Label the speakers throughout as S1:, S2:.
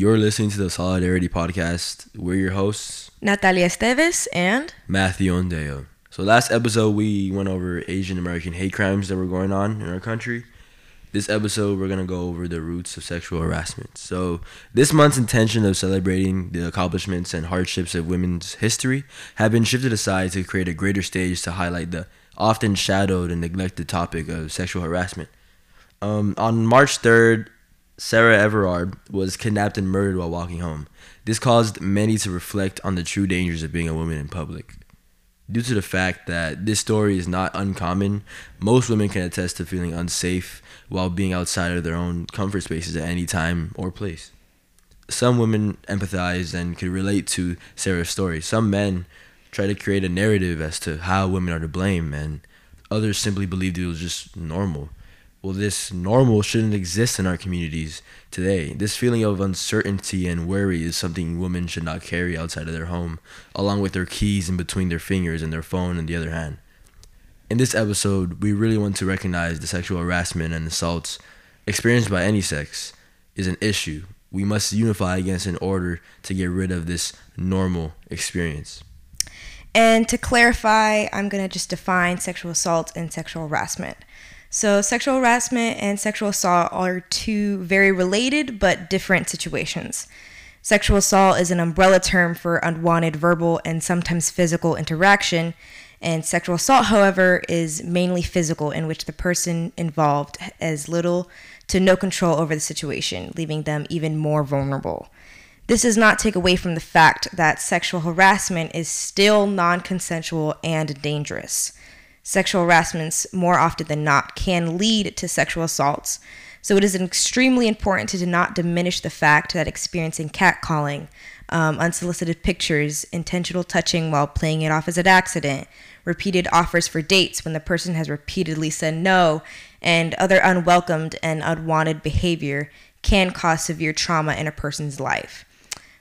S1: You're listening to the Solidarity Podcast. We're your hosts,
S2: Natalia Esteves and
S1: Matthew Ondeo. So, last episode, we went over Asian American hate crimes that were going on in our country. This episode, we're going to go over the roots of sexual harassment. So, this month's intention of celebrating the accomplishments and hardships of women's history have been shifted aside to create a greater stage to highlight the often shadowed and neglected topic of sexual harassment. Um, on March 3rd, Sarah Everard was kidnapped and murdered while walking home. This caused many to reflect on the true dangers of being a woman in public. Due to the fact that this story is not uncommon, most women can attest to feeling unsafe while being outside of their own comfort spaces at any time or place. Some women empathize and could relate to Sarah's story. Some men try to create a narrative as to how women are to blame, and others simply believed it was just normal well, this normal shouldn't exist in our communities today. This feeling of uncertainty and worry is something women should not carry outside of their home, along with their keys in between their fingers and their phone in the other hand. In this episode, we really want to recognize the sexual harassment and assaults experienced by any sex is an issue we must unify against in order to get rid of this normal experience.
S2: And to clarify, I'm going to just define sexual assault and sexual harassment. So, sexual harassment and sexual assault are two very related but different situations. Sexual assault is an umbrella term for unwanted verbal and sometimes physical interaction, and sexual assault, however, is mainly physical, in which the person involved has little to no control over the situation, leaving them even more vulnerable. This does not take away from the fact that sexual harassment is still non consensual and dangerous sexual harassments more often than not can lead to sexual assaults. So it is extremely important to not diminish the fact that experiencing catcalling, um, unsolicited pictures, intentional touching while playing it off as an accident, repeated offers for dates when the person has repeatedly said no, and other unwelcomed and unwanted behavior can cause severe trauma in a person's life.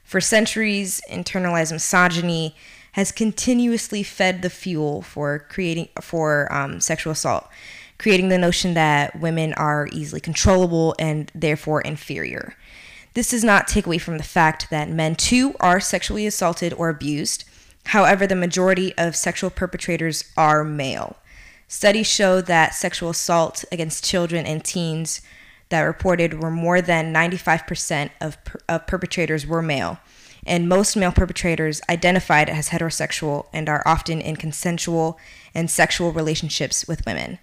S2: For centuries, internalized misogyny has continuously fed the fuel for creating for um, sexual assault, creating the notion that women are easily controllable and therefore inferior. This does not take away from the fact that men too are sexually assaulted or abused. However, the majority of sexual perpetrators are male. Studies show that sexual assault against children and teens that reported were more than 95% of, per- of perpetrators were male and most male perpetrators identified as heterosexual and are often in consensual and sexual relationships with women.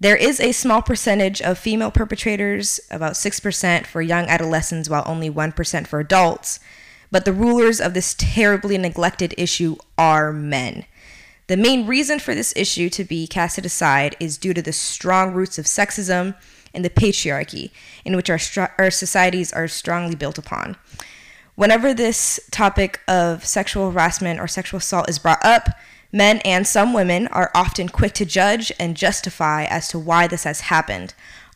S2: There is a small percentage of female perpetrators, about 6% for young adolescents, while only 1% for adults. But the rulers of this terribly neglected issue are men. The main reason for this issue to be casted aside is due to the strong roots of sexism and the patriarchy, in which our, our societies are strongly built upon. Whenever this topic of sexual harassment or sexual assault is brought up, men and some women are often quick to judge and justify as to why this has happened,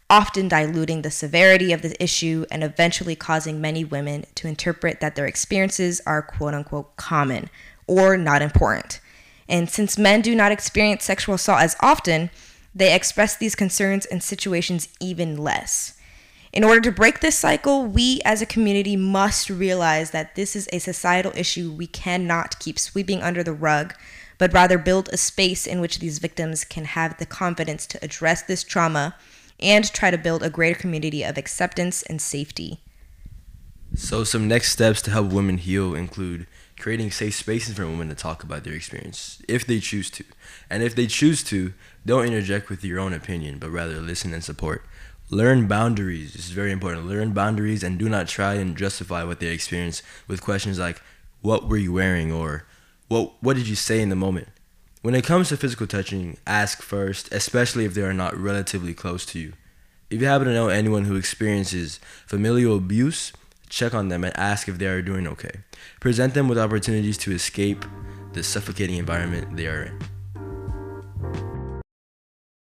S2: often diluting the severity of the issue and eventually causing many women to interpret that their experiences are quote unquote common or not important. And since men do not experience sexual assault as often, they express these concerns in situations even less. In order to break this cycle, we as a community must realize that this is a societal issue we cannot keep sweeping under the rug, but rather build a space in which these victims can have the confidence to address this trauma and try to build a greater community of acceptance and safety.
S1: So, some next steps to help women heal include creating safe spaces for women to talk about their experience, if they choose to. And if they choose to, don't interject with your own opinion, but rather listen and support learn boundaries. This is very important. Learn boundaries and do not try and justify what they experience with questions like, "What were you wearing?" or "What What did you say in the moment?" When it comes to physical touching, ask first, especially if they are not relatively close to you. If you happen to know anyone who experiences familial abuse, check on them and ask if they are doing okay. Present them with opportunities to escape the suffocating environment they are in.